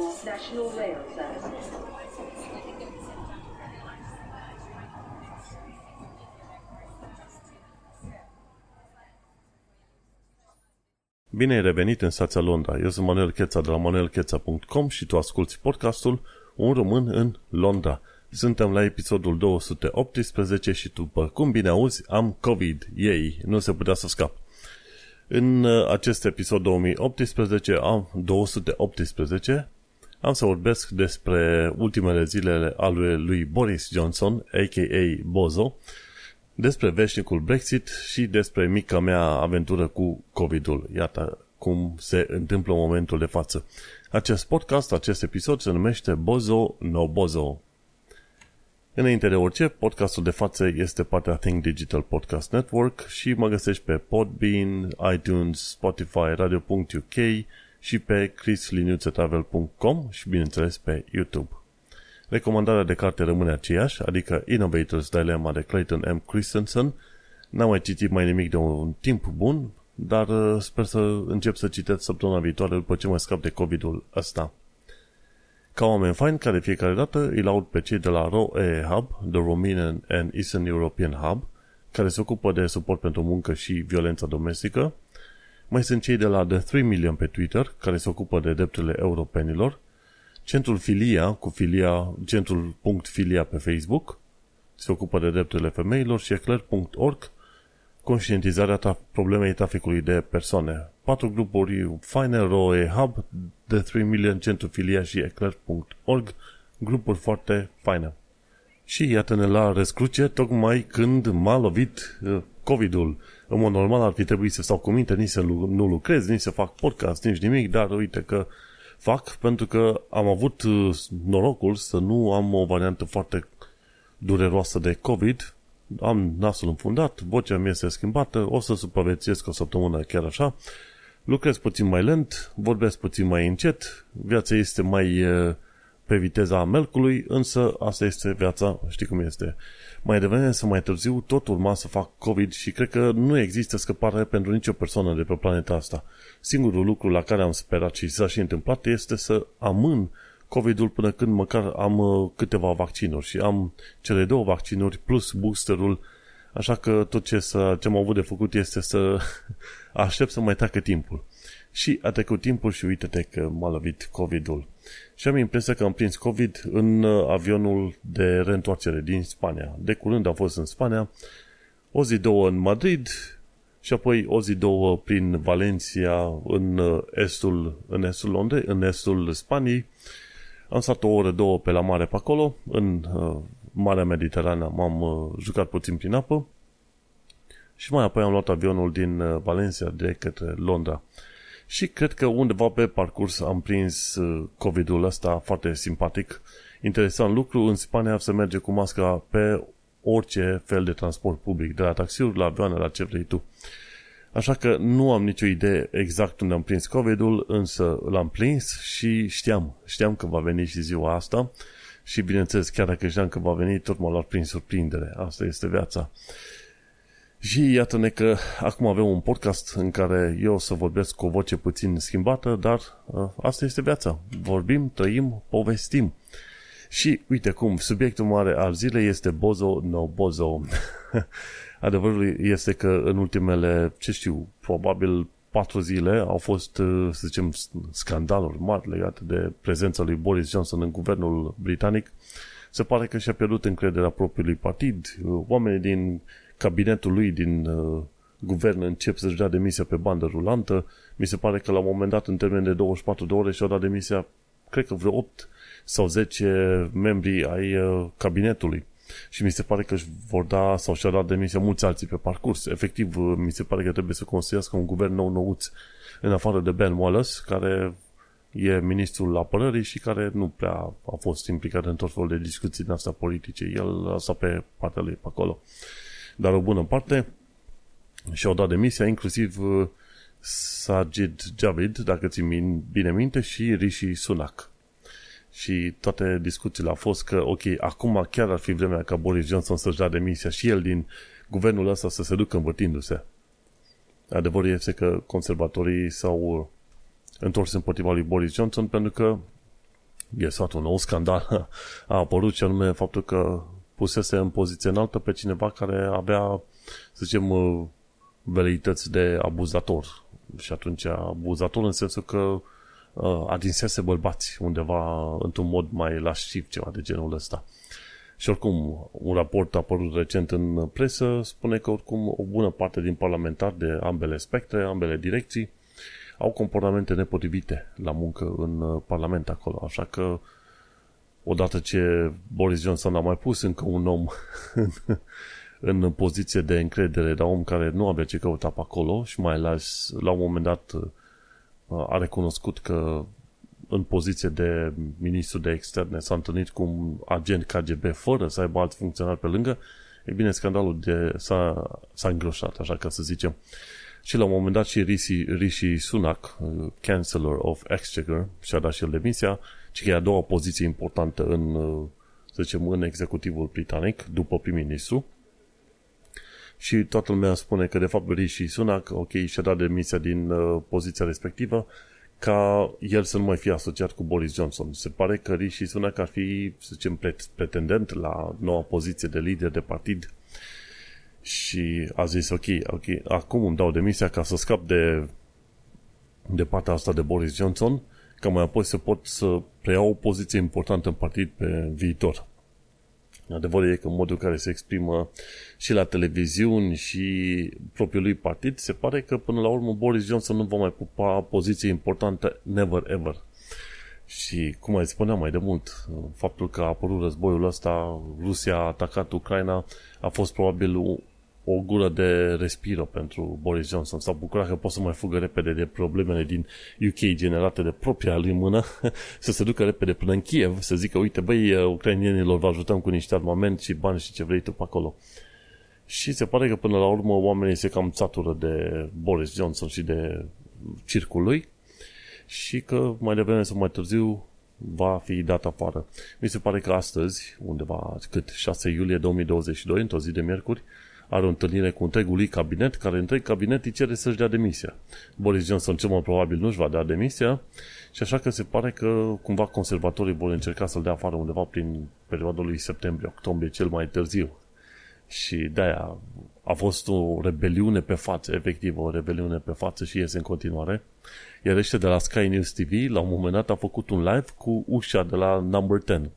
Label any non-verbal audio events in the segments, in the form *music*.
National Rail Service. Bine ai revenit în stația Londra. Eu sunt Manuel Cheța de la manuelcheța.com și tu asculti podcastul Un român în Londra. Suntem la episodul 218 și după cum bine auzi, am COVID. Ei, nu se putea să scap. În uh, acest episod 2018, am 218, am să vorbesc despre ultimele zile ale lui Boris Johnson, a.k.a. Bozo, despre veșnicul Brexit și despre mica mea aventură cu COVID-ul. Iată cum se întâmplă în momentul de față. Acest podcast, acest episod se numește Bozo No Bozo. Înainte de orice, podcastul de față este partea Think Digital Podcast Network și mă găsești pe Podbean, iTunes, Spotify, Radio.uk și pe chrisliniuțetravel.com și bineînțeles pe YouTube. Recomandarea de carte rămâne aceeași, adică Innovators Dilemma de Clayton M. Christensen. N-am mai citit mai nimic de un timp bun, dar uh, sper să încep să citesc săptămâna viitoare după ce mă scap de COVID-ul ăsta. Ca oameni fain, care fiecare dată îi laud pe cei de la ROE Hub, The Romanian and Eastern European Hub, care se ocupă de suport pentru muncă și violența domestică. Mai sunt cei de la The 3 Million pe Twitter, care se ocupă de drepturile europenilor. Centrul Filia, cu filia, centrul punct filia pe Facebook, se ocupă de drepturile femeilor și eclair.org, conștientizarea ta- problemei traficului de persoane. Patru grupuri faine, ROE Hub, The 3 Million, Centru Filia și eclair.org, grupuri foarte faine. Și iată-ne la rescruce, tocmai când m-a lovit uh, COVID-ul. În mod normal ar fi trebuit să stau cu minte, nici să nu lucrez, nici să fac podcast, nici nimic, dar uite că fac pentru că am avut uh, norocul să nu am o variantă foarte dureroasă de COVID, am nasul înfundat, vocea mi este schimbată, o să supraviețuiesc o săptămână chiar așa, lucrez puțin mai lent, vorbesc puțin mai încet, viața este mai pe viteza melcului, însă asta este viața, știi cum este. Mai devreme să mai târziu, tot urma să fac COVID și cred că nu există scăpare pentru nicio persoană de pe planeta asta. Singurul lucru la care am sperat și s-a și întâmplat este să amân COVID-ul până când măcar am uh, câteva vaccinuri și am cele două vaccinuri plus boosterul, așa că tot ce, să, ce am avut de făcut este să *laughs* aștept să mai treacă timpul. Și a trecut timpul și uite-te că m-a lovit COVID-ul. Și am impresia că am prins COVID în uh, avionul de reîntoarcere din Spania. De curând am fost în Spania, o zi, două în Madrid și apoi o zi, două prin Valencia în uh, estul, în estul Londrei, în estul Spaniei am stat o oră, două pe la mare pe acolo, în uh, Marea Mediterană m-am uh, jucat puțin prin apă și mai apoi am luat avionul din uh, Valencia de către Londra. Și cred că undeva pe parcurs am prins uh, COVID-ul ăsta foarte simpatic. Interesant lucru, în Spania se merge cu masca pe orice fel de transport public, de la taxiuri, la avioane, la ce vrei tu. Așa că nu am nicio idee exact unde am prins COVID-ul, însă l-am prins și știam, știam că va veni și ziua asta și bineînțeles, chiar dacă știam că va veni, tot m-a luat prin surprindere. Asta este viața. Și iată-ne că acum avem un podcast în care eu o să vorbesc cu o voce puțin schimbată, dar uh, asta este viața. Vorbim, trăim, povestim. Și uite cum, subiectul mare al zilei este Bozo no Bozo. *laughs* Adevărul este că în ultimele, ce știu, probabil patru zile au fost, uh, să zicem, scandaluri mari legate de prezența lui Boris Johnson în guvernul britanic. Se pare că și-a pierdut încrederea propriului partid. Uh, oamenii din cabinetul lui, din uh, guvern, încep să-și dea demisia pe bandă rulantă. Mi se pare că la un moment dat, în termen de 24 de ore, și-au dat demisia, cred că vreo 8 sau 10 membri ai uh, cabinetului. Și mi se pare că își vor da sau și-au dat demisia mulți alții pe parcurs. Efectiv, uh, mi se pare că trebuie să construiască un guvern nou nouț în afară de Ben Wallace, care e ministrul apărării și care nu prea a fost implicat în tot felul de discuții din astea politice. El asta pe partea lui pe acolo. Dar o bună parte și-au dat demisia, inclusiv uh, Sajid Javid, dacă ți bine minte, și Rishi Sunak și toate discuțiile au fost că, ok, acum chiar ar fi vremea ca Boris Johnson să-și dea demisia și el din guvernul ăsta să se ducă învătindu-se. Adevărul este că conservatorii s-au uh, întors împotriva lui Boris Johnson pentru că guess what, un nou scandal *laughs* a apărut și anume faptul că pusese în poziție înaltă pe cineva care avea, să zicem, uh, veleități de abuzator. Și atunci abuzator în sensul că uh, adinsese bărbați undeva într-un mod mai lașiv, ceva de genul ăsta. Și oricum, un raport apărut recent în presă spune că oricum o bună parte din parlamentari de ambele spectre, ambele direcții, au comportamente nepotrivite la muncă în uh, Parlament acolo. Așa că odată ce Boris Johnson a mai pus încă un om *laughs* în, în poziție de încredere, dar om care nu avea ce căuta pe acolo și mai ales la un moment dat uh, a recunoscut că în poziție de ministru de externe s-a întâlnit cu un agent KGB fără să aibă alt funcționar pe lângă, e bine, scandalul de, s-a, s-a îngroșat, așa ca să zicem. Și la un moment dat și Rishi, Rishi Sunak, uh, Chancellor of Exchequer, și-a dat și el demisia, ci că e a doua poziție importantă în, uh, să zicem, în executivul britanic, după prim-ministru. Și toată lumea spune că, de fapt, Rishi Sunak, ok, și-a dat demisia din uh, poziția respectivă, ca el să nu mai fie asociat cu Boris Johnson. Se pare că Rishi Sunak ar fi, să zicem, pretendent la noua poziție de lider de partid și a zis, ok, ok, acum îmi dau demisia ca să scap de, de partea asta de Boris Johnson, ca mai apoi să pot să preiau o poziție importantă în partid pe viitor. Adevărul e că modul în care se exprimă și la televiziuni și propriul lui partid, se pare că până la urmă Boris Johnson nu va mai pupa poziție importantă never ever. Și cum mai spuneam mai de mult, faptul că a apărut războiul ăsta, Rusia a atacat Ucraina, a fost probabil o gură de respiro pentru Boris Johnson. S-a bucurat că poate să mai fugă repede de problemele din UK generate de propria lui mână, *laughs* să se ducă repede până în Kiev, să zică, uite, băi, ucrainienilor vă ajutăm cu niște armament și bani și ce vrei tu pe acolo. Și se pare că până la urmă oamenii se cam țatură de Boris Johnson și de circul lui și că mai devreme sau mai târziu va fi dat afară. Mi se pare că astăzi, undeva cât 6 iulie 2022, într-o zi de miercuri, are o întâlnire cu întregul lui cabinet, care întreg cabinet îi cere să-și dea demisia. Boris Johnson cel mai probabil nu-și va da demisia și așa că se pare că cumva conservatorii vor încerca să-l dea afară undeva prin perioada lui septembrie-octombrie cel mai târziu. Și de-aia a fost o rebeliune pe față, efectiv o rebeliune pe față și iese în continuare. Iar ăștia de la Sky News TV, la un moment dat, a făcut un live cu ușa de la Number 10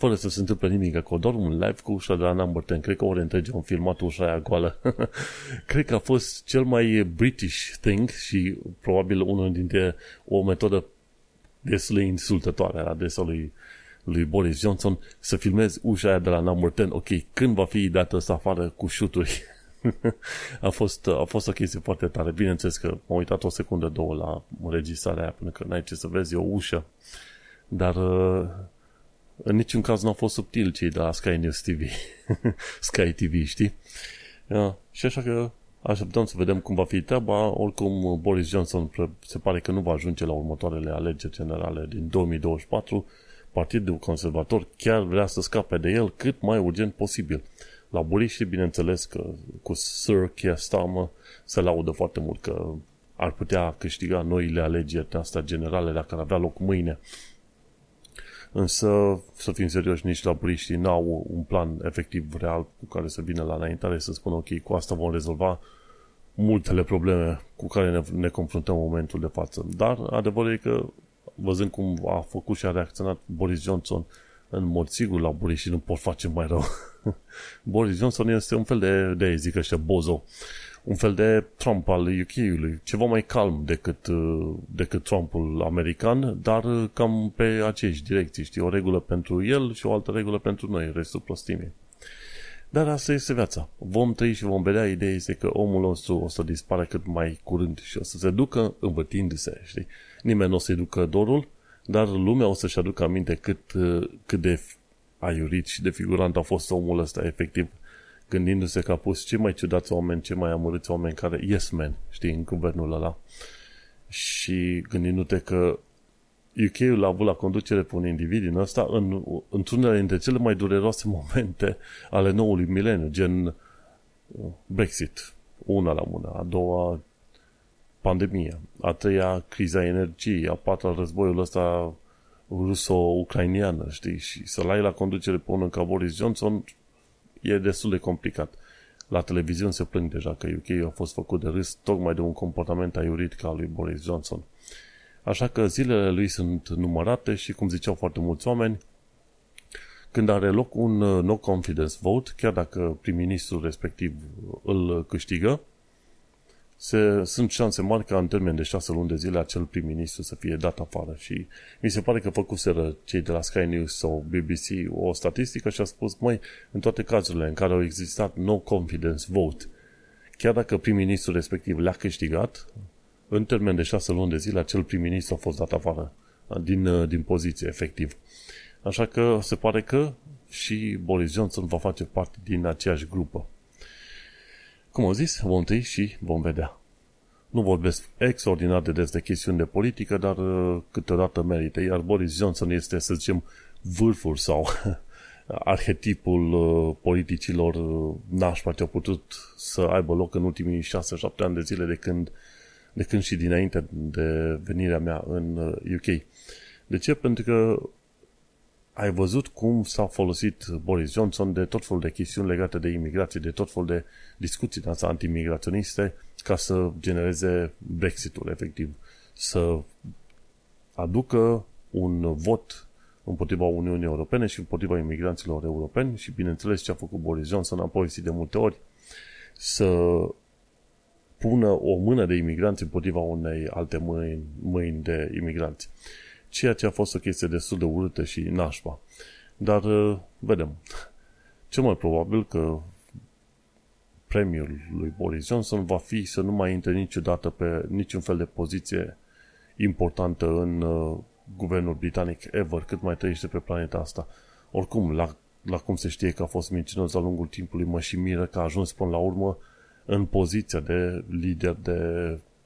fără să se întâmple nimic acolo, doar un live cu ușa de la Number 10. Cred că ori întrege am filmat ușa aia goală. *laughs* Cred că a fost cel mai British thing și probabil unul dintre o metodă destul de insultătoare a adresa lui, lui Boris Johnson să filmezi ușa aia de la Number 10. Ok, când va fi dată să afară cu șuturi? *laughs* a, fost, a fost o chestie foarte tare. Bineînțeles că m-am uitat o secundă, două la înregistrarea aia, pentru că n-ai ce să vezi, e o ușă. Dar uh, în niciun caz nu au fost subtil cei de la Sky News TV. *laughs* Sky TV, știi? Ja, și așa că așteptăm să vedem cum va fi treaba. Oricum, Boris Johnson se pare că nu va ajunge la următoarele alegeri generale din 2024. Partidul Conservator chiar vrea să scape de el cât mai urgent posibil. La buriști, bineînțeles că cu Sir Keir Starmer se laudă foarte mult că ar putea câștiga noile alegeri astea generale dacă ar avea loc mâine. Însă, să fim serioși, nici laburiștii n-au un plan efectiv real cu care să vină la înaintare să spună ok, cu asta vom rezolva multele probleme cu care ne, ne confruntăm în momentul de față. Dar adevărul e că, văzând cum a făcut și a reacționat Boris Johnson, în mod sigur laburiștii nu pot face mai rău. *laughs* Boris Johnson este un fel de, de zic ăștia, bozo un fel de Trump al UK-ului, ceva mai calm decât, uh, decât Trumpul american, dar uh, cam pe aceeași direcții, știi, o regulă pentru el și o altă regulă pentru noi, restul prostimii. Dar asta este viața. Vom trăi și vom vedea. Ideea este că omul nostru o să dispare cât mai curând și o să se ducă învătindu-se, știi? Nimeni nu o să-i ducă dorul, dar lumea o să-și aducă aminte cât, uh, cât de aiurit și de figurant a fost omul ăsta, efectiv, gândindu-se că a pus cei mai ciudați oameni, cei mai amărâți oameni care, yes man, știi, în guvernul ăla. Și gândindu-te că UK-ul a avut la conducere pe un individ din ăsta în, într-unele dintre cele mai dureroase momente ale noului mileniu, gen uh, Brexit, una la mână, a doua pandemia, a treia criza energiei, a patra războiul ăsta ruso-ucrainiană, știi, și să-l ai la conducere pe unul ca Boris Johnson e destul de complicat. La televiziune se plâng deja că UK a fost făcut de râs tocmai de un comportament aiurit ca al lui Boris Johnson. Așa că zilele lui sunt numărate și, cum ziceau foarte mulți oameni, când are loc un uh, no confidence vote, chiar dacă prim-ministrul respectiv îl câștigă, se, sunt șanse mari ca în termen de șase luni de zile acel prim-ministru să fie dat afară și mi se pare că făcuseră cei de la Sky News sau BBC o statistică și a spus, măi, în toate cazurile în care au existat no confidence vote, chiar dacă prim-ministrul respectiv le-a câștigat, în termen de șase luni de zile acel prim-ministru a fost dat afară din, din poziție, efectiv. Așa că se pare că și Boris Johnson va face parte din aceeași grupă. Cum au zis, vom trăi și vom vedea. Nu vorbesc extraordinar de des de chestiuni de politică, dar uh, câteodată merită. Iar Boris Johnson este, să zicem, vârful sau *laughs* arhetipul uh, politicilor uh, nașpa ce au putut să aibă loc în ultimii 6-7 ani de zile de când, de când și dinainte de venirea mea în UK. De ce? Pentru că ai văzut cum s-a folosit Boris Johnson de tot felul de chestiuni legate de imigrație, de tot felul de discuții de antimigraționiste ca să genereze Brexitul, efectiv. Să aducă un vot împotriva Uniunii Europene și împotriva imigranților europeni și, bineînțeles, ce a făcut Boris Johnson, a povestit de multe ori, să pună o mână de imigranți împotriva unei alte mâini, mâini de imigranți ceea ce a fost o chestie destul de urâtă și nașpa. Dar, uh, vedem. Cel mai probabil că premiul lui Boris Johnson va fi să nu mai intre niciodată pe niciun fel de poziție importantă în uh, guvernul britanic ever, cât mai trăiește pe planeta asta. Oricum, la, la cum se știe că a fost mincinos de-a lungul timpului, mă și miră că a ajuns până la urmă în poziția de lider de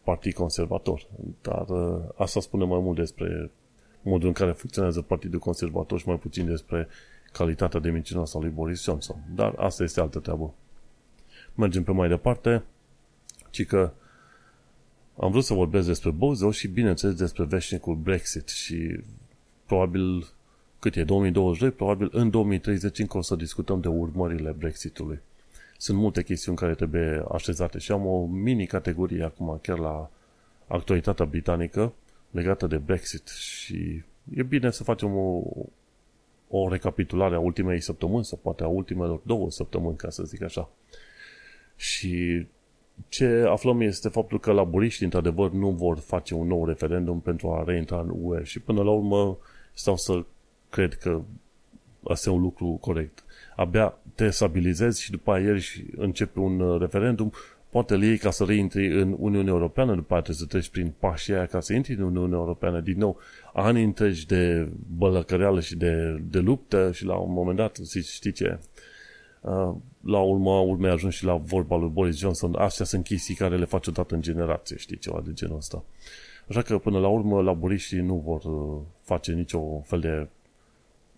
partid conservator. Dar uh, asta spune mai mult despre modul în care funcționează Partidul Conservator și mai puțin despre calitatea de mincinoasă a lui Boris Johnson. Dar asta este altă treabă. Mergem pe mai departe, ci că am vrut să vorbesc despre Bozo și bineînțeles despre veșnicul Brexit și probabil cât e 2022, probabil în 2030 încă o să discutăm de urmările Brexitului. Sunt multe chestiuni care trebuie așezate și am o mini-categorie acum chiar la actualitatea britanică legată de Brexit și e bine să facem o, o recapitulare a ultimei săptămâni sau poate a ultimelor două săptămâni, ca să zic așa. Și ce aflăm este faptul că laburiștii, într-adevăr, nu vor face un nou referendum pentru a reintra în UE și până la urmă stau să cred că asta e un lucru corect. Abia te stabilizezi și după aia și începe un referendum poate iei ca să reintri în Uniunea Europeană, după aceea să treci prin pașii aia ca să intri în Uniunea Europeană. Din nou, ani întregi de bălăcăreală și de, de luptă și la un moment dat, știi ce, uh, la urma urmei ajuns și la vorba lui Boris Johnson, astea sunt chestii care le faci odată în generație, știi, ceva de genul ăsta. Așa că, până la urmă, laburiștii nu vor uh, face nicio fel de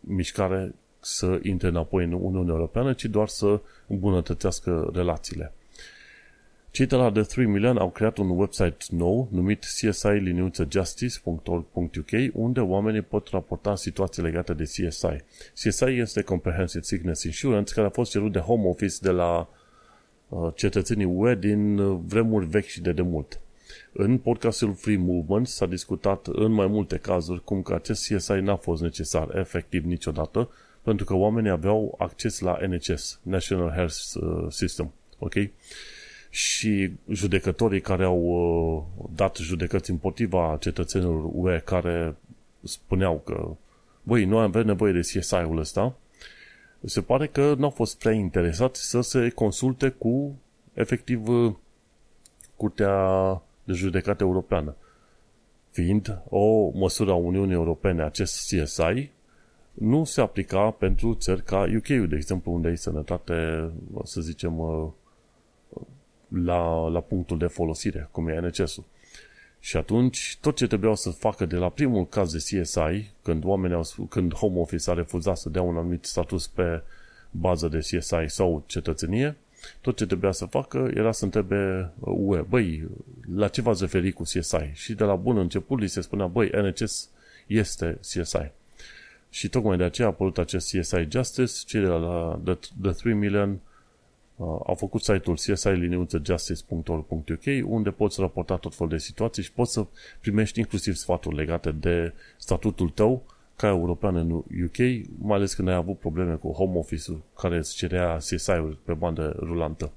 mișcare să intre înapoi în Uniunea Europeană, ci doar să îmbunătățească relațiile. Cei de la The 3 Million au creat un website nou numit csi-justice.org.uk unde oamenii pot raporta situații legate de CSI. CSI este Comprehensive Sickness Insurance care a fost cerut de Home Office de la uh, cetățenii UE din uh, vremuri vechi și de demult. În podcastul Free Movement s-a discutat în mai multe cazuri cum că acest CSI n-a fost necesar efectiv niciodată pentru că oamenii aveau acces la NHS, National Health uh, System. Okay? Și judecătorii care au uh, dat judecăți împotriva cetățenilor UE care spuneau că băi, noi avem nevoie de CSI-ul ăsta, se pare că nu au fost prea interesați să se consulte cu efectiv uh, Curtea de Judecată Europeană. Fiind o măsură a Uniunii Europene, acest CSI nu se aplica pentru țări ca UK-ul, de exemplu, unde e sănătate, să zicem, uh, la, la punctul de folosire, cum e NCS-ul. Și atunci, tot ce trebuiau să facă de la primul caz de CSI, când oamenii au, când Home Office a refuzat să dea un anumit status pe bază de CSI sau cetățenie, tot ce trebuia să facă era să întrebe UE, băi, la ce v-ați referit cu CSI? Și de la bun început li se spunea, băi, NHS este CSI. Și tocmai de aceea a apărut acest CSI Justice, cei de la The, The 3 Million uh, au făcut site-ul csi-justice.org.uk unde poți raporta tot felul de situații și poți să primești inclusiv sfaturi legate de statutul tău ca european în UK, mai ales când ai avut probleme cu home office-ul care îți cerea CSI-uri pe bandă rulantă.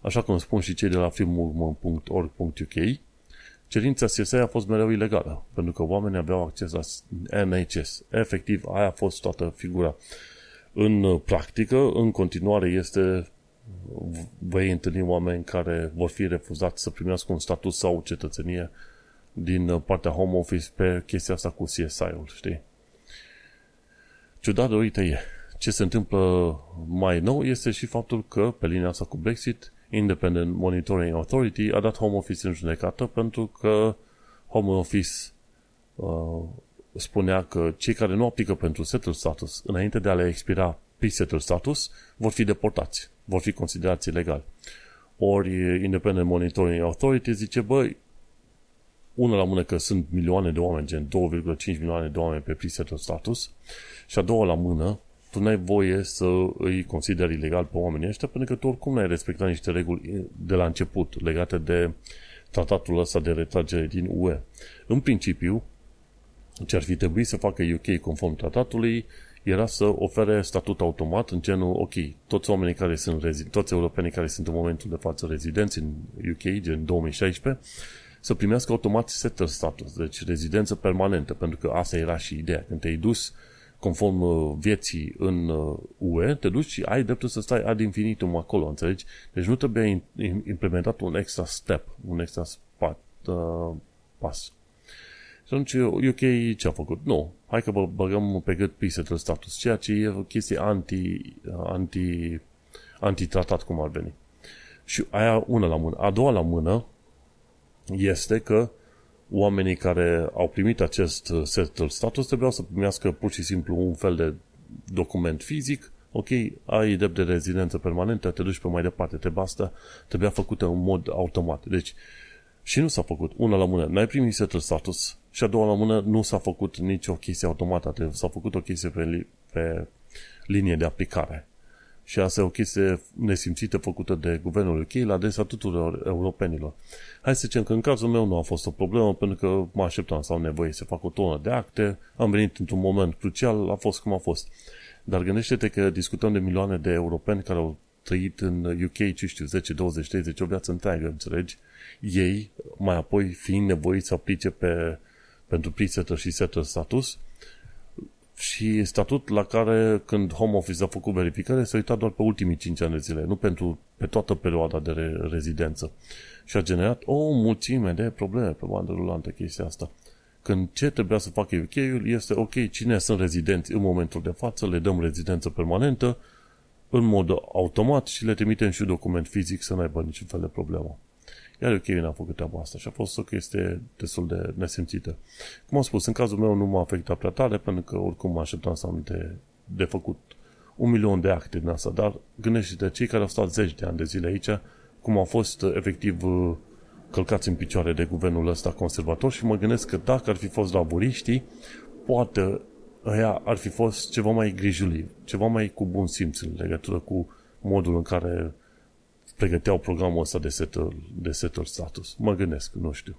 Așa cum spun și cei de la freemovement.org.uk, cerința CSI a fost mereu ilegală, pentru că oamenii aveau acces la NHS. Efectiv, aia a fost toată figura. În practică, în continuare, este vei întâlni oameni care vor fi refuzați să primească un statut sau cetățenie din partea home office pe chestia asta cu CSI-ul, știi? Ciudat de uite e. Ce se întâmplă mai nou este și faptul că pe linia asta cu Brexit Independent Monitoring Authority a dat Home Office în judecată pentru că Home Office uh, spunea că cei care nu aplică pentru settled status înainte de a le expira pre-settled status vor fi deportați, vor fi considerați ilegali. Ori Independent Monitoring Authority zice, băi, una la mână că sunt milioane de oameni, gen 2,5 milioane de oameni pe pre-settled status, și a doua la mână, tu n-ai voie să îi consideri ilegal pe oamenii ăștia, pentru că tu oricum n-ai respectat niște reguli de la început legate de tratatul ăsta de retragere din UE. În principiu, ce ar fi trebuit să facă UK conform tratatului era să ofere statut automat în genul, ok, toți oamenii care sunt rezid- toți europenii care sunt în momentul de față rezidenți în UK, gen 2016, să primească automat setter status, deci rezidență permanentă, pentru că asta era și ideea. Când te-ai dus conform uh, vieții în UE, uh, te duci și ai dreptul să stai ad infinitum acolo, înțelegi? Deci nu trebuie implementat un extra step, un extra spat, uh, pas. Și atunci UK ce a făcut? Nu. Hai că băgăm pe gât pre status, ceea ce e o chestie anti, anti, anti-tratat cum ar veni. Și aia una la mână. A doua la mână este că oamenii care au primit acest uh, settled status trebuiau să primească pur și simplu un fel de document fizic, ok, ai drept de rezidență permanentă, te duci pe mai departe, te basta, trebuia făcută în mod automat. Deci, și nu s-a făcut. Una la mână, n-ai primit settled status și a doua la mână nu s-a făcut nicio chestie automată, s-a făcut o chestie pe, pe linie de aplicare. Și asta e o chestie nesimțită făcută de guvernul UK la adresa tuturor europenilor. Hai să zicem că în cazul meu nu a fost o problemă, pentru că mă așteptam să am nevoie să fac o tonă de acte, am venit într-un moment crucial, a fost cum a fost. Dar gândește-te că discutăm de milioane de europeni care au trăit în UK, ce știu, 10, 20, 30, o viață întreagă, înțelegi? Ei, mai apoi fiind nevoiți să aplice pe, pentru pre și setter status, și statut la care, când Home Office a făcut verificare, s-a uitat doar pe ultimii 5 ani de zile, nu pentru pe toată perioada de re- rezidență. Și a generat o mulțime de probleme pe bandă rulantă chestia asta. Când ce trebuia să facă UK-ul este, ok, cine sunt rezidenți în momentul de față, le dăm rezidență permanentă, în mod automat și le trimitem și un document fizic să n-aibă niciun fel de problemă. Iar UK n-a făcut treaba asta și a fost o chestie destul de nesimțită. Cum am spus, în cazul meu nu m-a afectat prea tare, pentru că oricum mă așteptam să am de, de făcut un milion de acte din asta, dar gândește-te, cei care au stat zeci de ani de zile aici, cum au fost efectiv călcați în picioare de guvernul ăsta conservator și mă gândesc că dacă ar fi fost laburiștii, poate ăia ar fi fost ceva mai grijuli, ceva mai cu bun simț în legătură cu modul în care pregăteau programul ăsta de settle, de settle status. Mă gândesc, nu știu.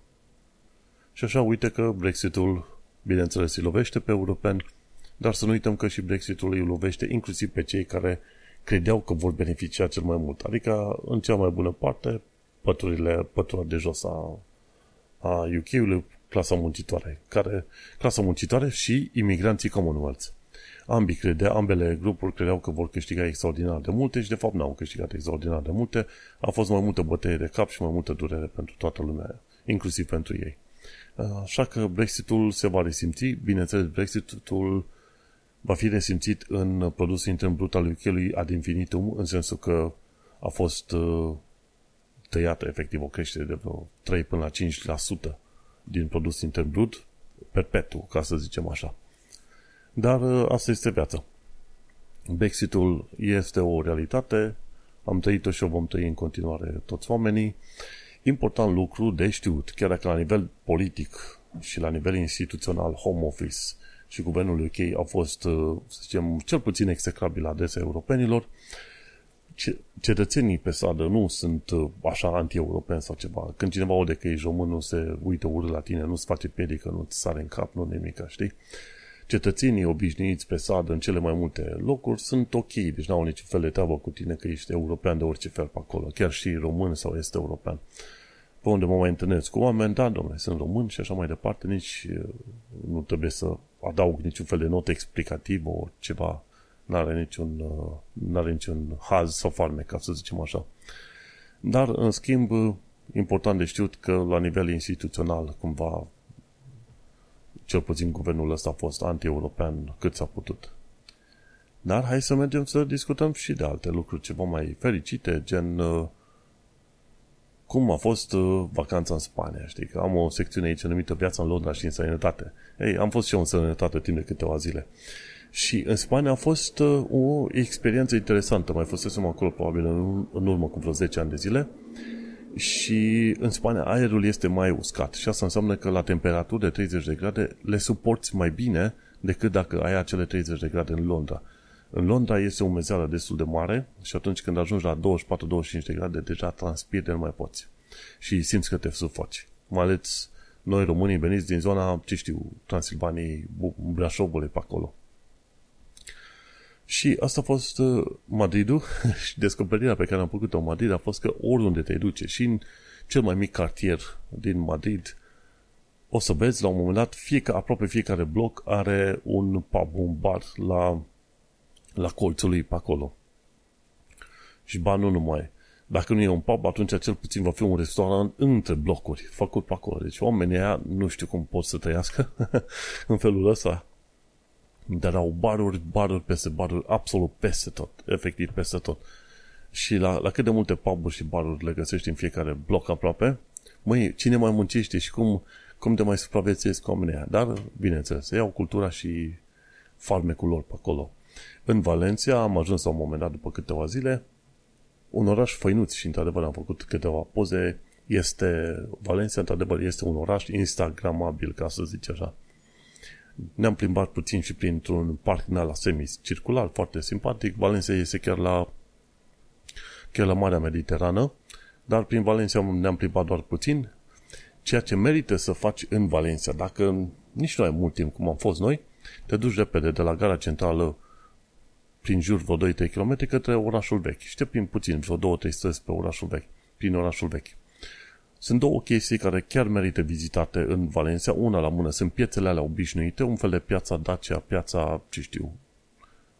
Și așa uite că Brexitul, bineînțeles, îi lovește pe europeni, dar să nu uităm că și Brexitul îi lovește inclusiv pe cei care credeau că vor beneficia cel mai mult. Adică, în cea mai bună parte, păturile, pătura de jos a, a UK-ului, clasa muncitoare, care, clasa muncitoare și imigranții Commonwealth. Ambii credea, ambele grupuri credeau că vor câștiga extraordinar de multe și de fapt n-au câștigat extraordinar de multe. A fost mai multă bătăie de cap și mai multă durere pentru toată lumea, inclusiv pentru ei. Așa că Brexitul se va resimți. Bineînțeles, Brexitul va fi resimțit în produsul intern brut al uk ad infinitum, în sensul că a fost uh, tăiată efectiv o creștere de vreo 3 până la 5% din produsul intern brut perpetu, ca să zicem așa. Dar uh, asta este viața. Brexitul este o realitate, am trăit-o și o vom trăi în continuare toți oamenii. Important lucru de știut, chiar dacă la nivel politic și la nivel instituțional Home Office și guvernul UK au fost, uh, să zicem, cel puțin execrabil adesea europenilor, cetățenii pe stradă nu sunt uh, așa anti-europeni sau ceva. Când cineva aude că ești român, nu se uită urât la tine, nu-ți face piedică, nu-ți sare în cap, nu nimic, știi? Cetățenii obișnuiți pe stradă în cele mai multe locuri sunt ok, deci n-au niciun fel de treabă cu tine că ești european de orice fel pe acolo, chiar și român sau este european. Pe unde mă mai întâlnesc cu oameni, da, domnule, sunt român și așa mai departe, nici uh, nu trebuie să adaug niciun fel de notă explicativă o ceva N-are niciun, uh, n-are niciun haz sau farme, ca să zicem așa. Dar, în schimb, important de știut că la nivel instituțional, cumva, cel puțin guvernul ăsta a fost anti-european cât s-a putut. Dar hai să mergem să discutăm și de alte lucruri ceva mai fericite, gen uh, cum a fost uh, vacanța în Spania, știi? Că am o secțiune aici numită Viața în Londra și în sănătate. Ei, am fost și eu în sănătate timp de câteva zile. Și în Spania a fost uh, o experiență interesantă. Mai fusesem acolo probabil în, în urmă cu vreo 10 ani de zile. Și în Spania aerul este mai uscat și asta înseamnă că la temperaturi de 30 de grade le suporți mai bine decât dacă ai acele 30 de grade în Londra. În Londra este o umezeală destul de mare și atunci când ajungi la 24-25 de grade, deja transpiri de nu mai poți. Și simți că te sufoci. Mai ales noi românii veniți din zona, ce știu, Transilvaniei, Brașovului pe acolo. Și asta a fost uh, Madridul *laughs* și descoperirea pe care am făcut-o în Madrid a fost că oriunde te duce și în cel mai mic cartier din Madrid o să vezi la un moment dat fiecare, aproape fiecare bloc are un pub, un bar la, la colțul lui pe acolo. Și ba nu numai. Dacă nu e un pub, atunci cel puțin va fi un restaurant între blocuri, făcut pe acolo. Deci oamenii aia nu știu cum pot să trăiască *laughs* în felul ăsta dar au baruri, baruri peste baruri, absolut peste tot, efectiv peste tot. Și la, la cât de multe puburi și baruri le găsești în fiecare bloc aproape, măi, cine mai muncește și cum, cum te mai supraviețuiesc oamenii Dar, bineînțeles, iau cultura și farmecul lor pe acolo. În Valencia am ajuns la un moment dat, după câteva zile, un oraș făinuț și, într-adevăr, am făcut câteva poze. Este, Valencia, într-adevăr, este un oraș instagramabil, ca să zic așa ne-am plimbat puțin și printr-un parc din ala semicircular, foarte simpatic. Valencia este chiar la, chiar la Marea Mediterană, dar prin Valencia ne-am plimbat doar puțin. Ceea ce merită să faci în Valencia, dacă nici nu ai mult timp cum am fost noi, te duci repede de la gara centrală prin jur vreo 2-3 km către orașul vechi. Și te prin puțin, vreo 2-3 străzi pe orașul vechi, prin orașul vechi. Sunt două chestii care chiar merită vizitate în Valencia. Una la mână sunt piețele alea obișnuite, un fel de piața Dacia, piața, ce știu,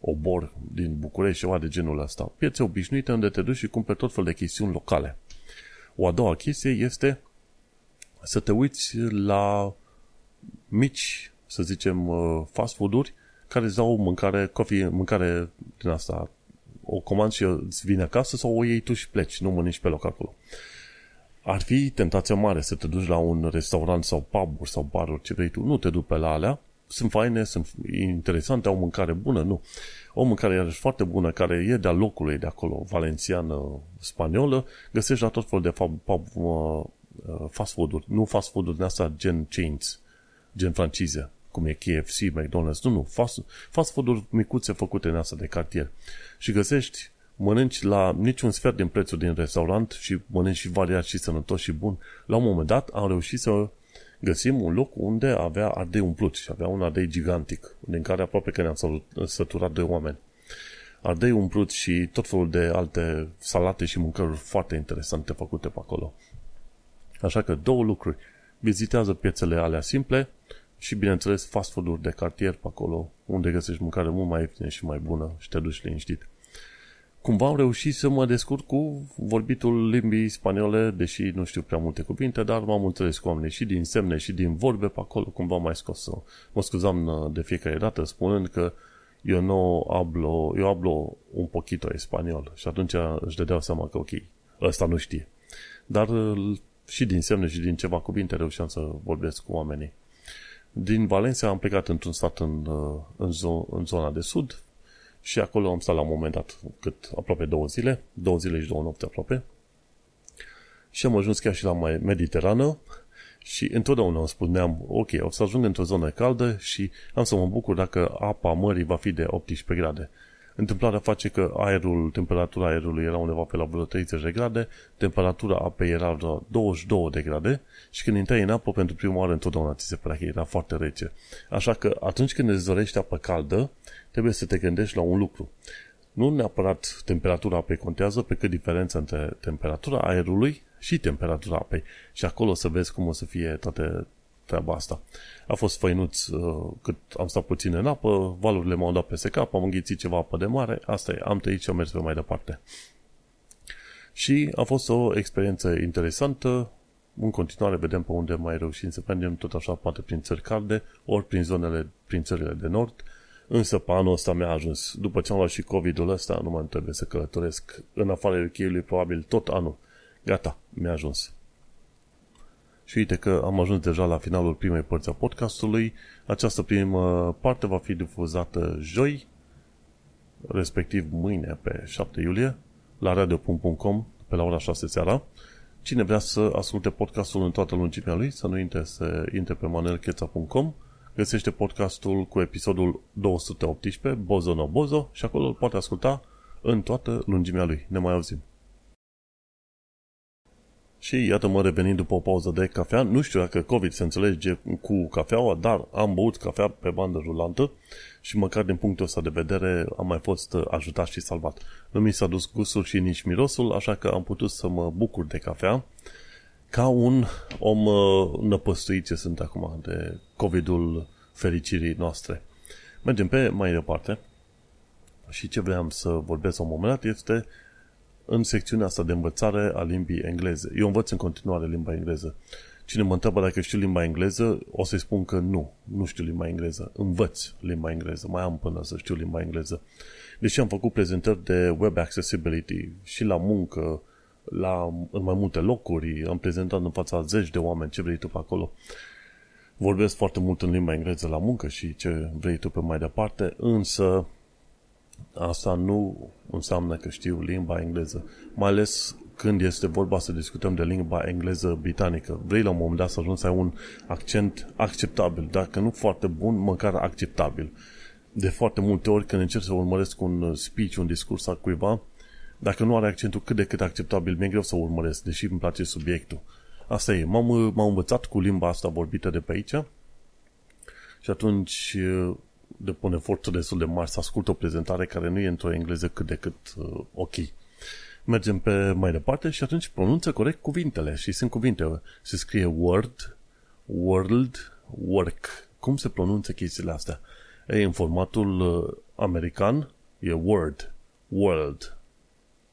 Obor din București, ceva de genul ăsta. Piețe obișnuite unde te duci și cumperi tot fel de chestiuni locale. O a doua chestie este să te uiți la mici, să zicem, uh, fast food-uri care îți dau mâncare, coffee, mâncare din asta, o comand și îți vine acasă sau o iei tu și pleci, nu mănânci pe loc acolo ar fi tentația mare să te duci la un restaurant sau pub sau baruri, ce vrei tu. Nu te duci pe la alea. Sunt faine, sunt interesante, au mâncare bună, nu. O mâncare iarăși foarte bună, care e de-a locului de acolo, valențiană, spaniolă, găsești la tot felul de pub, pub, uh, fast food-uri. Nu fast food-uri din asta gen chains, gen francize, cum e KFC, McDonald's. Nu, nu, fast, fast food-uri micuțe făcute în asta de cartier. Și găsești mănânci la niciun sfert din prețul din restaurant și mănânci și variat și sănătos și bun. La un moment dat am reușit să găsim un loc unde avea ardei umplut și avea un ardei gigantic, din care aproape că ne-am săturat de oameni. Ardei umplut și tot felul de alte salate și mâncăruri foarte interesante făcute pe acolo. Așa că două lucruri. Vizitează piețele alea simple și, bineînțeles, fast food-uri de cartier pe acolo, unde găsești mâncare mult mai ieftină și mai bună și te duci liniștit cumva am reușit să mă descurc cu vorbitul limbii spaniole, deși nu știu prea multe cuvinte, dar m-am înțeles cu oamenii și din semne și din vorbe pe acolo, cumva mai scos. Mă scuzam uh, de fiecare dată spunând că eu nu hablo, eu hablo un poquito spaniol și atunci își dădeau seama că ok, ăsta nu știe. Dar uh, și din semne și din ceva cuvinte reușeam să vorbesc cu oamenii. Din Valencia am plecat într-un stat în, uh, în, zo- în zona de sud, și acolo am stat la un moment dat cât aproape două zile, două zile și două nopți aproape. Și am ajuns chiar și la mai Mediterană Și întotdeauna îmi spuneam, ok, o să ajung într-o zonă caldă și am să mă bucur dacă apa mării va fi de 18 grade. Întâmplarea face că aerul, temperatura aerului era undeva pe la vreo 30 de grade, temperatura apei era vreo 22 de grade și când intrai în apă pentru prima oară întotdeauna ți se părea că era foarte rece. Așa că atunci când îți dorești apă caldă, trebuie să te gândești la un lucru. Nu neapărat temperatura apei contează, pe cât diferența între temperatura aerului și temperatura apei. Și acolo să vezi cum o să fie toate treaba asta. A fost făinuț uh, cât am stat puțin în apă, valurile m-au dat peste cap, am înghițit ceva apă de mare, asta e, am tăit și am mers pe mai departe. Și a fost o experiență interesantă, în continuare vedem pe unde mai reușim să mergem, tot așa poate prin țări calde, ori prin zonele, prin țările de nord, însă pe anul ăsta mi-a ajuns. După ce am luat și COVID-ul ăsta, nu mai trebuie să călătoresc în afara uk probabil tot anul. Gata, mi-a ajuns. Și uite că am ajuns deja la finalul primei părți a podcastului. Această primă parte va fi difuzată joi, respectiv mâine pe 7 iulie, la radio.com pe la ora 6 seara. Cine vrea să asculte podcastul în toată lungimea lui, să nu intre să intre pe manelcheța.com, găsește podcastul cu episodul 218, Bozo no Bozo, și acolo îl poate asculta în toată lungimea lui. Ne mai auzim! Și iată-mă revenind după o pauză de cafea. Nu știu dacă COVID se înțelege cu cafeaua, dar am băut cafea pe bandă rulantă și măcar din punctul ăsta de vedere am mai fost ajutat și salvat. Nu mi s-a dus gustul și nici mirosul, așa că am putut să mă bucur de cafea ca un om uh, năpăstuit ce sunt acum de COVID-ul fericirii noastre. Mergem pe mai departe și ce vreau să vorbesc la un moment dat este în secțiunea asta de învățare a limbii engleze. Eu învăț în continuare limba engleză. Cine mă întreabă dacă știu limba engleză, o să-i spun că nu, nu știu limba engleză. Învăț limba engleză, mai am până să știu limba engleză. Deși am făcut prezentări de web accessibility și la muncă, la, în mai multe locuri, am prezentat în fața zeci de oameni ce vrei tu pe acolo. Vorbesc foarte mult în limba engleză la muncă și ce vrei tu pe mai departe, însă asta nu înseamnă că știu limba engleză. Mai ales când este vorba să discutăm de limba engleză britanică. Vrei la un moment dat să ajungi să ai un accent acceptabil, dacă nu foarte bun, măcar acceptabil. De foarte multe ori când încerc să urmăresc un speech, un discurs al cuiva, dacă nu are accentul cât de cât acceptabil, mi-e greu să urmăresc, deși îmi place subiectul. Asta e. M-am, m-am învățat cu limba asta vorbită de pe aici și atunci depun eforturi destul de mari să ascult o prezentare care nu e într-o engleză cât de cât uh, ok. Mergem pe mai departe și atunci pronunță corect cuvintele și sunt cuvinte. Se scrie word, world, work. Cum se pronunță chestiile astea? Ei, în formatul uh, american e word, world,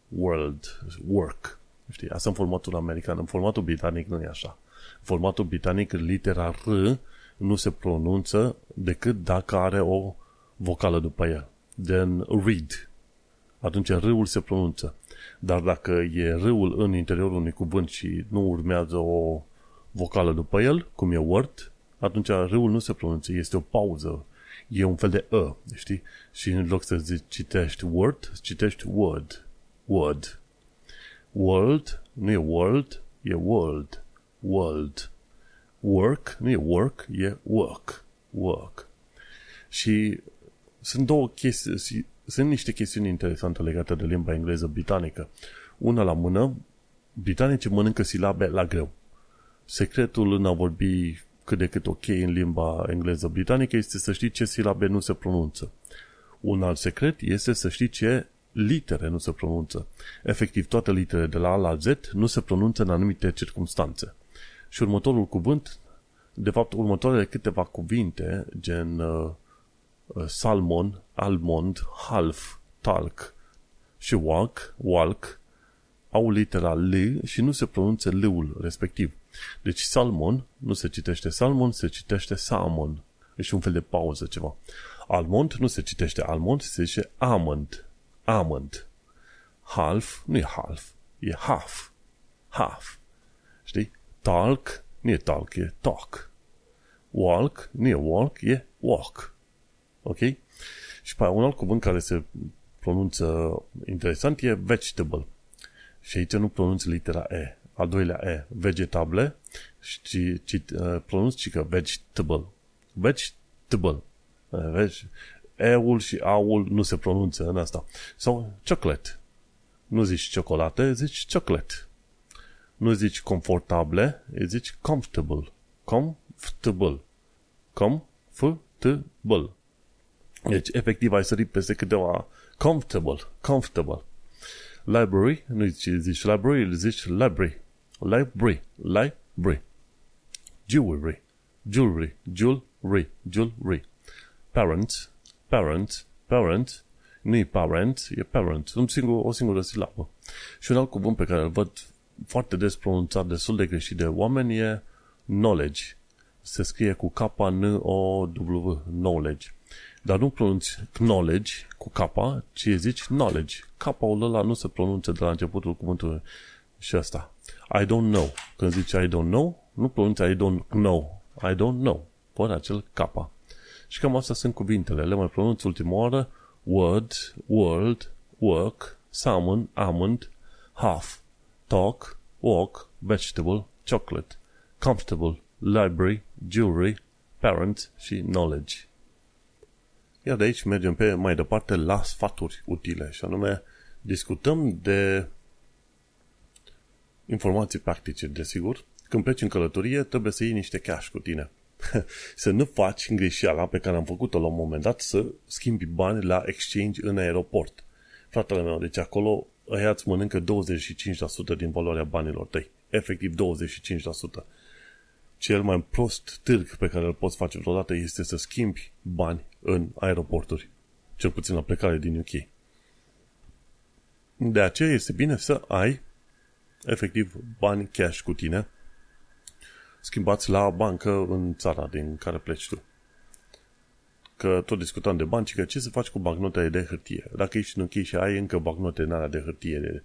world, work. Știi? Asta în formatul american. În formatul britanic nu e așa. În formatul britanic litera R nu se pronunță decât dacă are o vocală după el. Then read. Atunci râul se pronunță. Dar dacă e râul în interiorul unui cuvânt și nu urmează o vocală după el, cum e word, atunci râul nu se pronunță, este o pauză. E un fel de ă, știi? Și în loc să zici, citești word, citești word. Word. World nu e world, e world. World work, nu e work, e work. Work. Și sunt două chestii, sunt niște chestiuni interesante legate de limba engleză britanică. Una la mână, britanicii mănâncă silabe la greu. Secretul în a vorbi cât de cât ok în limba engleză britanică este să știi ce silabe nu se pronunță. Un alt secret este să știi ce litere nu se pronunță. Efectiv, toate literele de la A la Z nu se pronunță în anumite circunstanțe. Și următorul cuvânt, de fapt următoarele câteva cuvinte, gen uh, uh, salmon, almond, half, talc și walk, walk, au litera L și nu se pronunță L-ul respectiv. Deci salmon nu se citește salmon, se citește salmon. Deci un fel de pauză ceva. Almond nu se citește almond, se zice almond. Almond. Half nu e half, e half. Half. Știi? Talk nu e talk, e talk. Walk nu e walk, e walk. Ok? Și pe un alt cuvânt care se pronunță interesant e vegetable. Și aici nu pronunți litera E. al doilea E, vegetable, și, ci, uh, pronunți că vegetable. Vegetable. Uh, vezi? E-ul și A-ul nu se pronunță în asta. Sau chocolate. Nu zici ciocolată, zici chocolate. Nu zici confortable, zici comfortable. Comfortable. Comfortable. Deci, efectiv, ai sărit peste câteva comfortable. Comfortable. Library, nu zici, zici library, zici library. Library. Library. Jewelry. Jewelry. Jewelry. Jewelry. Parent. Parent. Parent. Nu e parent, e parent. Un singur, o singură silabă. Și un alt cuvânt pe care îl văd foarte des pronunțat destul de greșit de oameni e knowledge. Se scrie cu K, N, O, W, knowledge. Dar nu pronunți knowledge cu K, ci zici knowledge. K-ul ăla nu se pronunță de la începutul cuvântului și asta. I don't know. Când zici I don't know, nu pronunți I don't know. I don't know. Fără acel K. Și cam astea sunt cuvintele. Le mai pronunț ultima oară. Word, world, work, salmon, almond, half, talk, walk, vegetable, chocolate, comfortable, library, jewelry, parent și knowledge. Iar de aici mergem pe mai departe la sfaturi utile și anume discutăm de informații practice, desigur. Când pleci în călătorie, trebuie să iei niște cash cu tine. *laughs* să nu faci greșeala pe care am făcut-o la un moment dat să schimbi bani la exchange în aeroport. Fratele meu, deci acolo ăia îți mănâncă 25% din valoarea banilor tăi. Efectiv 25%. Cel mai prost târg pe care îl poți face vreodată este să schimbi bani în aeroporturi. Cel puțin la plecare din UK. De aceea este bine să ai efectiv bani cash cu tine schimbați la bancă în țara din care pleci tu. Că tot discutam de bani, că ce să faci cu bancnotele de hârtie? Dacă ești în închei și ai încă bancnote în alea de hârtie de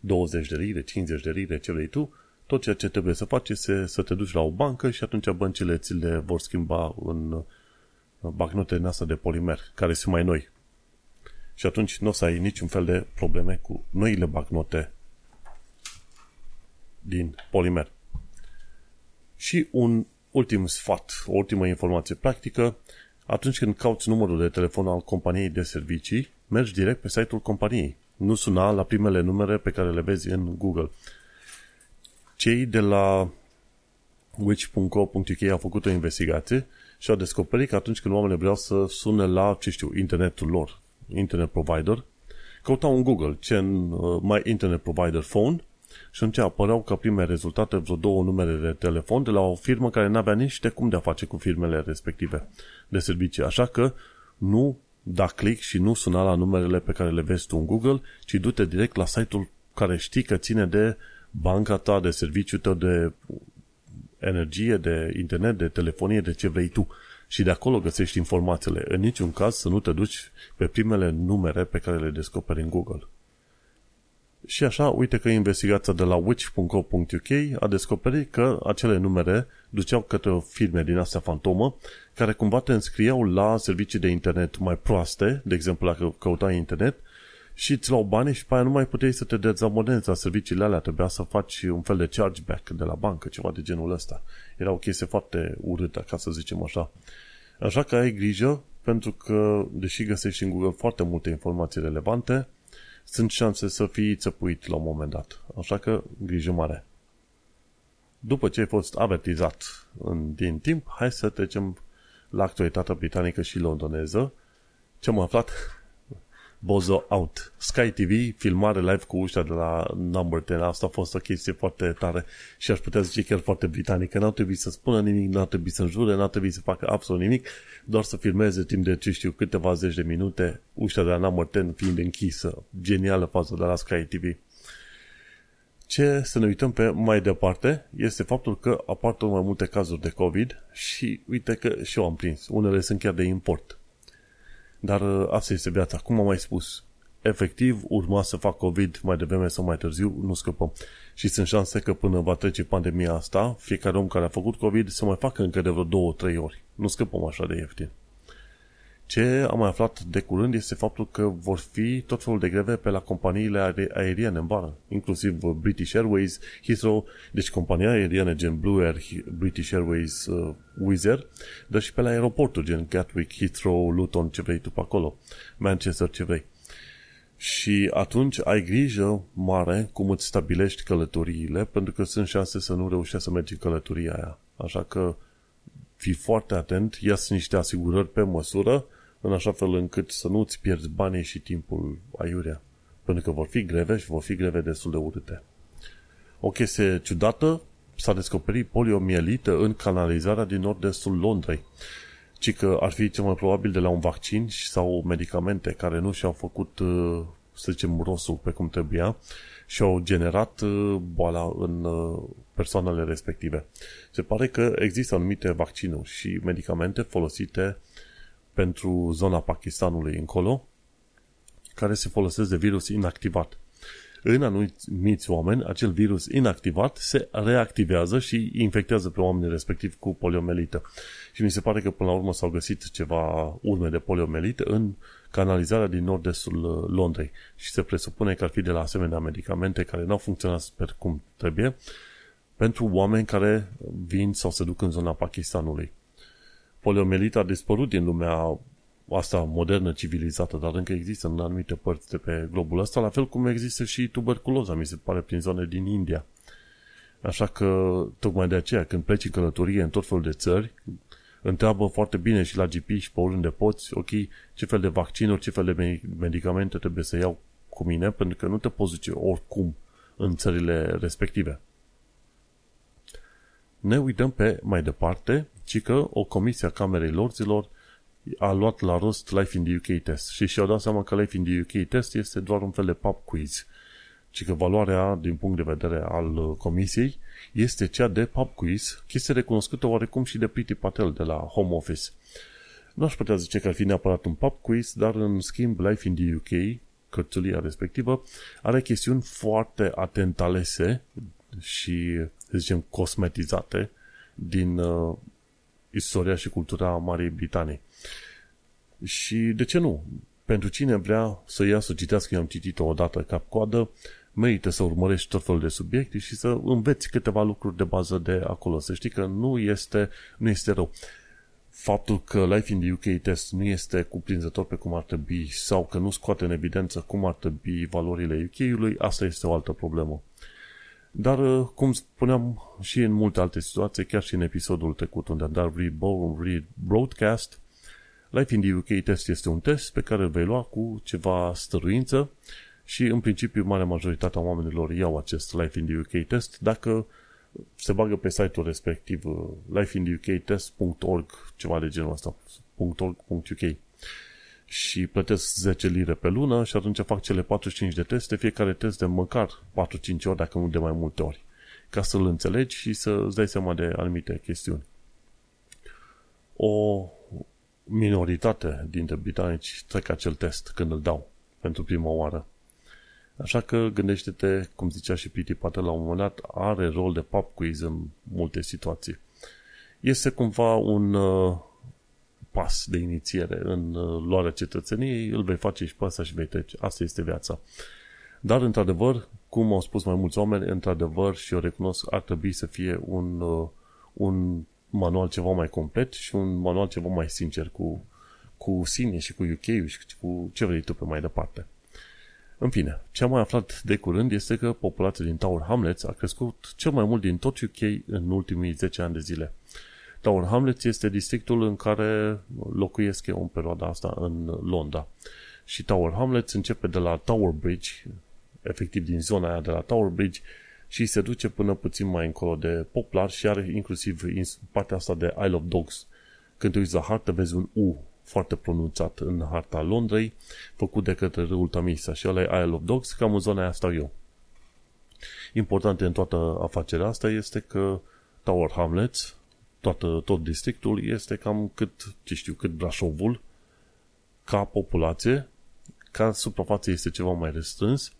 20 de lire, 50 de lire, ce vrei tu, tot ceea ce trebuie să faci este să te duci la o bancă și atunci băncile ți le vor schimba în bancnote în asta de polimer, care sunt mai noi. Și atunci nu o să ai niciun fel de probleme cu noile bancnote din polimer. Și un ultim sfat, o ultimă informație practică, atunci când cauți numărul de telefon al companiei de servicii, mergi direct pe site-ul companiei. Nu suna la primele numere pe care le vezi în Google. Cei de la which.co.uk au făcut o investigație și au descoperit că atunci când oamenii vreau să sune la, ce știu, internetul lor, internet provider, căutau în Google ce în uh, My Internet Provider Phone și atunci apăreau ca prime rezultate vreo două numere de telefon de la o firmă care n-avea nici de cum de a face cu firmele respective de servicii. Așa că nu da click și nu suna la numerele pe care le vezi tu în Google, ci du-te direct la site-ul care știi că ține de banca ta, de serviciul tău de energie, de internet, de telefonie, de ce vrei tu. Și de acolo găsești informațiile. În niciun caz să nu te duci pe primele numere pe care le descoperi în Google. Și așa, uite că investigația de la witch.co.uk a descoperit că acele numere duceau către firme din astea fantomă care cumva te înscriau la servicii de internet mai proaste, de exemplu dacă căutai internet, și îți luau bani și pe aia nu mai puteai să te dezabonezi la serviciile alea, trebuia să faci un fel de chargeback de la bancă, ceva de genul ăsta. Era o chestie foarte urâtă, ca să zicem așa. Așa că ai grijă, pentru că, deși găsești în Google foarte multe informații relevante, sunt șanse să fii țăpuit la un moment dat. Așa că grijă mare. După ce ai fost avertizat în, din timp, hai să trecem la actualitatea britanică și londoneză. Ce am aflat? Bozo Out. Sky TV, filmare live cu ușa de la Number 10. Asta a fost o chestie foarte tare și aș putea zice chiar foarte britanică. N-au trebuit să spună nimic, n-au trebuit să înjure, n-au trebuit să facă absolut nimic, doar să filmeze timp de, ce știu, câteva zeci de minute, ușa de la Number 10 fiind închisă. Genială fază de la Sky TV. Ce să ne uităm pe mai departe este faptul că apar tot mai multe cazuri de COVID și uite că și eu am prins. Unele sunt chiar de import. Dar uh, asta este viața. Cum am mai spus, efectiv urma să fac COVID mai devreme sau mai târziu, nu scăpăm. Și sunt șanse că până va trece pandemia asta, fiecare om care a făcut COVID să mai facă încă de vreo două, trei ori. Nu scăpăm așa de ieftin. Ce am mai aflat de curând este faptul că vor fi tot felul de greve pe la companiile aeriene în vară, inclusiv British Airways, Heathrow, deci compania aeriene gen Blue Air, British Airways, uh, Wizz Air, dar și pe la aeroporturi gen Gatwick, Heathrow, Luton, ce vrei tu pe acolo, Manchester, ce vrei. Și atunci ai grijă mare cum îți stabilești călătoriile, pentru că sunt șanse să nu reușești să mergi în călătoria aia. Așa că fii foarte atent, ia niște asigurări pe măsură, în așa fel încât să nu îți pierzi banii și timpul aiurea. Pentru că vor fi greve și vor fi greve destul de urâte. O chestie ciudată, s-a descoperit poliomielită în canalizarea din nord-estul Londrei. Ci că ar fi cel mai probabil de la un vaccin sau medicamente care nu și-au făcut, uh, să zicem, rostul pe cum trebuia și au generat uh, boala în uh, persoanele respective. Se pare că există anumite vaccinuri și medicamente folosite pentru zona Pakistanului încolo, care se folosesc de virus inactivat. În anumiți oameni, acel virus inactivat se reactivează și infectează pe oamenii respectiv cu poliomelită. Și mi se pare că până la urmă s-au găsit ceva urme de poliomelită în canalizarea din nord-estul uh, Londrei. Și se presupune că ar fi de la asemenea medicamente care nu au funcționat sper cum trebuie pentru oameni care vin sau se duc în zona Pakistanului poliomelita a dispărut din lumea asta modernă, civilizată, dar încă există în anumite părți de pe globul ăsta, la fel cum există și tuberculoza, mi se pare, prin zone din India. Așa că, tocmai de aceea, când pleci în călătorie în tot felul de țări, întreabă foarte bine și la GP și pe oriunde poți, ok, ce fel de vaccinuri, ce fel de medicamente trebuie să iau cu mine, pentru că nu te poți duce oricum în țările respective. Ne uităm pe mai departe ci că o comisie a Camerei Lorzilor a luat la rost Life in the UK test și și-au dat seama că Life in the UK test este doar un fel de pub quiz ci că valoarea, din punct de vedere al uh, comisiei, este cea de pub quiz, chestie recunoscută oarecum și de Priti Patel de la Home Office. Nu aș putea zice că ar fi neapărat un pub quiz, dar în schimb Life in the UK, cărțulia respectivă, are chestiuni foarte atent alese și, să zicem, cosmetizate din uh, istoria și cultura Marii Britanii. Și de ce nu? Pentru cine vrea să ia să citească, eu am citit-o odată cap-coadă, merită să urmărești tot felul de subiecte și să înveți câteva lucruri de bază de acolo. Să știi că nu este, nu este rău. Faptul că Life in the UK test nu este cuprinzător pe cum ar trebui sau că nu scoate în evidență cum ar trebui valorile UK-ului, asta este o altă problemă. Dar, uh, cum spuneam și în multe alte situații, chiar și în episodul trecut unde am dat rebroadcast, Life in the UK test este un test pe care îl vei lua cu ceva stăruință și în principiu marea majoritatea oamenilor iau acest Life in the UK test. Dacă se bagă pe site-ul respectiv uh, lifeintheUKtest.org ceva de genul ăsta .org.uk și plătesc 10 lire pe lună și atunci fac cele 45 de teste, fiecare test de măcar 4-5 ori, dacă nu de mai multe ori, ca să-l înțelegi și să îți dai seama de anumite chestiuni. O minoritate dintre britanici trec acel test când îl dau pentru prima oară. Așa că gândește-te, cum zicea și Piti Patel la un moment dat, are rol de pub quiz în multe situații. Este cumva un, uh, pas de inițiere în uh, luarea cetățeniei, îl vei face și pe asta și vei trece. Asta este viața. Dar, într-adevăr, cum au spus mai mulți oameni, într-adevăr, și eu recunosc, ar trebui să fie un, uh, un manual ceva mai complet și un manual ceva mai sincer cu, cu sine și cu UK și cu ce vrei tu pe mai departe. În fine, ce am mai aflat de curând este că populația din Tower Hamlets a crescut cel mai mult din tot UK în ultimii 10 ani de zile. Tower Hamlets este districtul în care locuiesc eu în perioada asta în Londra. Și Tower Hamlets începe de la Tower Bridge, efectiv din zona aia de la Tower Bridge, și se duce până puțin mai încolo de Poplar și are inclusiv partea asta de Isle of Dogs. Când te uiți la hartă, vezi un U foarte pronunțat în harta Londrei, făcut de către râul Tamisa și ăla e Isle of Dogs, cam în zona aia stau eu. Important în toată afacerea asta este că Tower Hamlets toată, tot districtul este cam cât, ce știu, cât Brașovul ca populație, ca suprafață este ceva mai restrâns,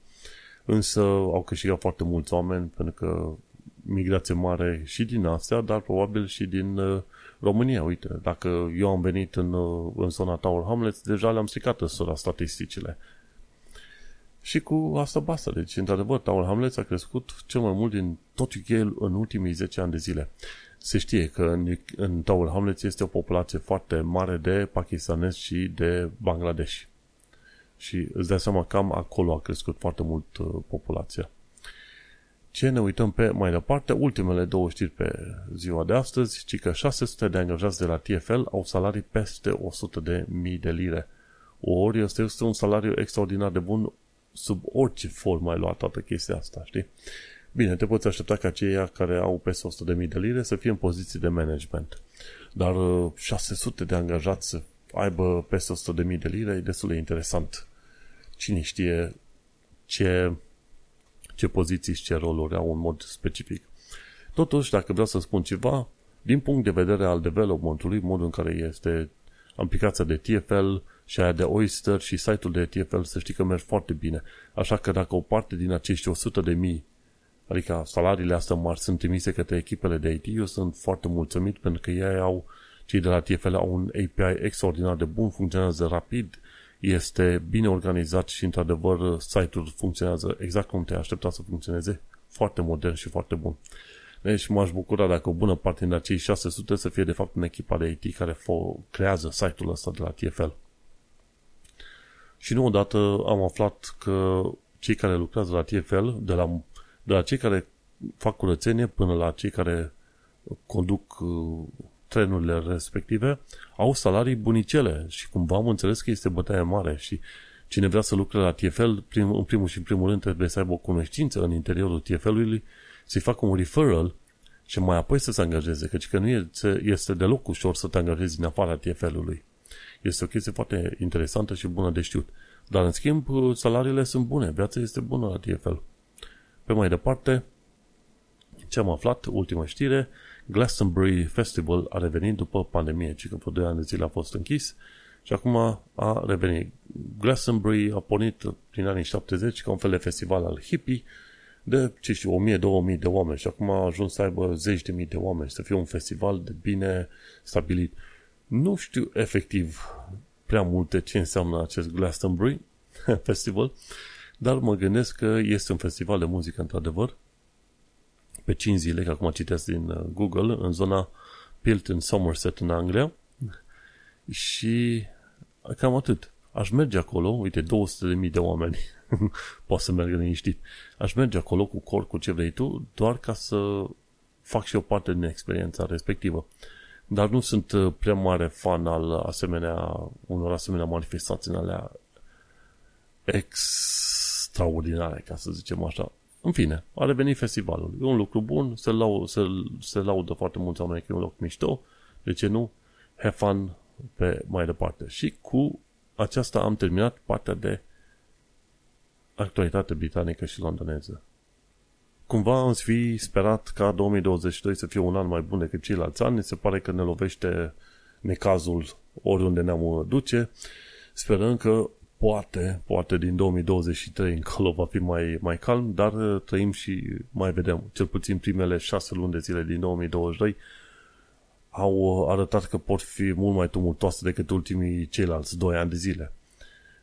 însă au câștigat foarte mulți oameni pentru că migrație mare și din astea, dar probabil și din uh, România, uite, dacă eu am venit în, în zona Tower Hamlets, deja le-am stricat ăstora statisticile. Și cu asta basta. Deci, într-adevăr, Tower Hamlets a crescut cel mai mult din tot uk în ultimii 10 ani de zile. Se știe că în, în Tower Hamlets este o populație foarte mare de pakistanezi și de Bangladesh. Și îți dai seama, cam acolo a crescut foarte mult uh, populația. Ce ne uităm pe mai departe, ultimele două știri pe ziua de astăzi, ci că 600 de angajați de la TFL au salarii peste 100 de mii de lire. Ori este, este un salariu extraordinar de bun sub orice formă ai luat toată chestia asta, știi? Bine, te poți aștepta ca aceia care au peste 100 de mii de lire să fie în poziții de management. Dar 600 uh, de angajați să aibă peste 100 de mii de lire e destul de interesant. Cine știe ce ce poziții și ce roluri au în mod specific. Totuși, dacă vreau să spun ceva, din punct de vedere al developmentului, modul în care este aplicația de TFL și aia de Oyster și site-ul de TFL, să știi că merg foarte bine. Așa că dacă o parte din acești 100 de mii, adică salariile astea mari, sunt trimise către echipele de IT, eu sunt foarte mulțumit pentru că ei au, cei de la TFL au un API extraordinar de bun, funcționează rapid, este bine organizat și, într-adevăr, site-ul funcționează exact cum te-ai aștepta să funcționeze, foarte modern și foarte bun. Deci m-aș bucura dacă o bună parte din acei 600 să fie de fapt în echipa de IT care creează site-ul ăsta de la TFL. Și nu odată am aflat că cei care lucrează la TFL, de la, de la cei care fac curățenie până la cei care conduc uh, trenurile respective au salarii bunicele și cumva am înțeles că este bătaia mare și cine vrea să lucre la TFL, prim, în primul și în primul rând trebuie să aibă o cunoștință în interiorul TFL-ului, să-i facă un referral și mai apoi să se angajeze, căci că nu este, este deloc ușor să te angajezi din afara TFL-ului. Este o chestie foarte interesantă și bună de știut. Dar, în schimb, salariile sunt bune, viața este bună la TFL. Pe mai departe, ce am aflat, ultima știre, Glastonbury Festival a revenit după pandemie, ci că vreo 2 ani de zile a fost închis și acum a revenit. Glastonbury a pornit prin anii 70 ca un fel de festival al hippie de, ce știu, 1000-2000 de oameni și acum a ajuns să aibă zeci de mii de oameni, să fie un festival de bine stabilit. Nu știu efectiv prea multe ce înseamnă acest Glastonbury *laughs* Festival, dar mă gândesc că este un festival de muzică într-adevăr pe 5 zile, că acum citesc din uh, Google, în zona Pilton, Somerset, în Anglia. Și cam atât. Aș merge acolo, uite, 200.000 de oameni, *laughs* poate să meargă liniștit. Aș merge acolo cu cor, cu ce vrei tu, doar ca să fac și o parte din experiența respectivă. Dar nu sunt uh, prea mare fan al asemenea, unor asemenea manifestații în alea extraordinare, ca să zicem așa. În fine, a revenit festivalul. E un lucru bun, se, lau, se, se laudă foarte mulți oameni că e un loc mișto. De ce nu? Have fun pe mai departe. Și cu aceasta am terminat partea de actualitate britanică și londoneză. Cumva am fi sperat ca 2022 să fie un an mai bun decât ceilalți ani. Se pare că ne lovește necazul oriunde ne-am duce. Sperăm că poate, poate din 2023 încolo va fi mai, mai calm, dar uh, trăim și mai vedem. Cel puțin primele șase luni de zile din 2022 au uh, arătat că pot fi mult mai tumultoase decât ultimii ceilalți doi ani de zile.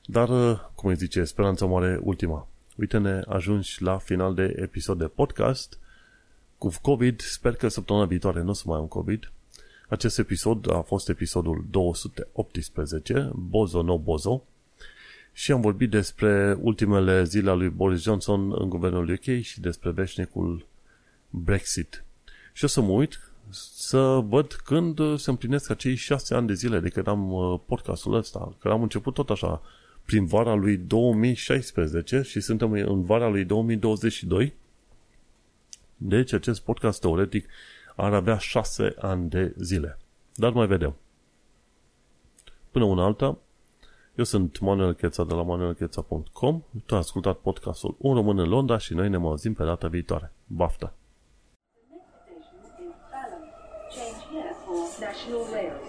Dar, uh, cum îi zice, speranța mare ultima. Uite-ne, ajungi la final de episod de podcast. Cu COVID, sper că săptămâna viitoare nu o să mai am COVID. Acest episod a fost episodul 218, Bozo no Bozo, și am vorbit despre ultimele zile a lui Boris Johnson în guvernul UK și despre veșnicul Brexit. Și o să mă uit să văd când se împlinesc acei șase ani de zile de când am uh, podcastul ăsta, că am început tot așa prin vara lui 2016 și suntem în vara lui 2022. Deci acest podcast teoretic ar avea șase ani de zile. Dar mai vedem. Până una alta, eu sunt Manuel Cheța de la manuelcheța.com Tu ai ascultat podcastul Un român în Londra și noi ne auzim pe data viitoare. Baftă! Change here for National Rail Services.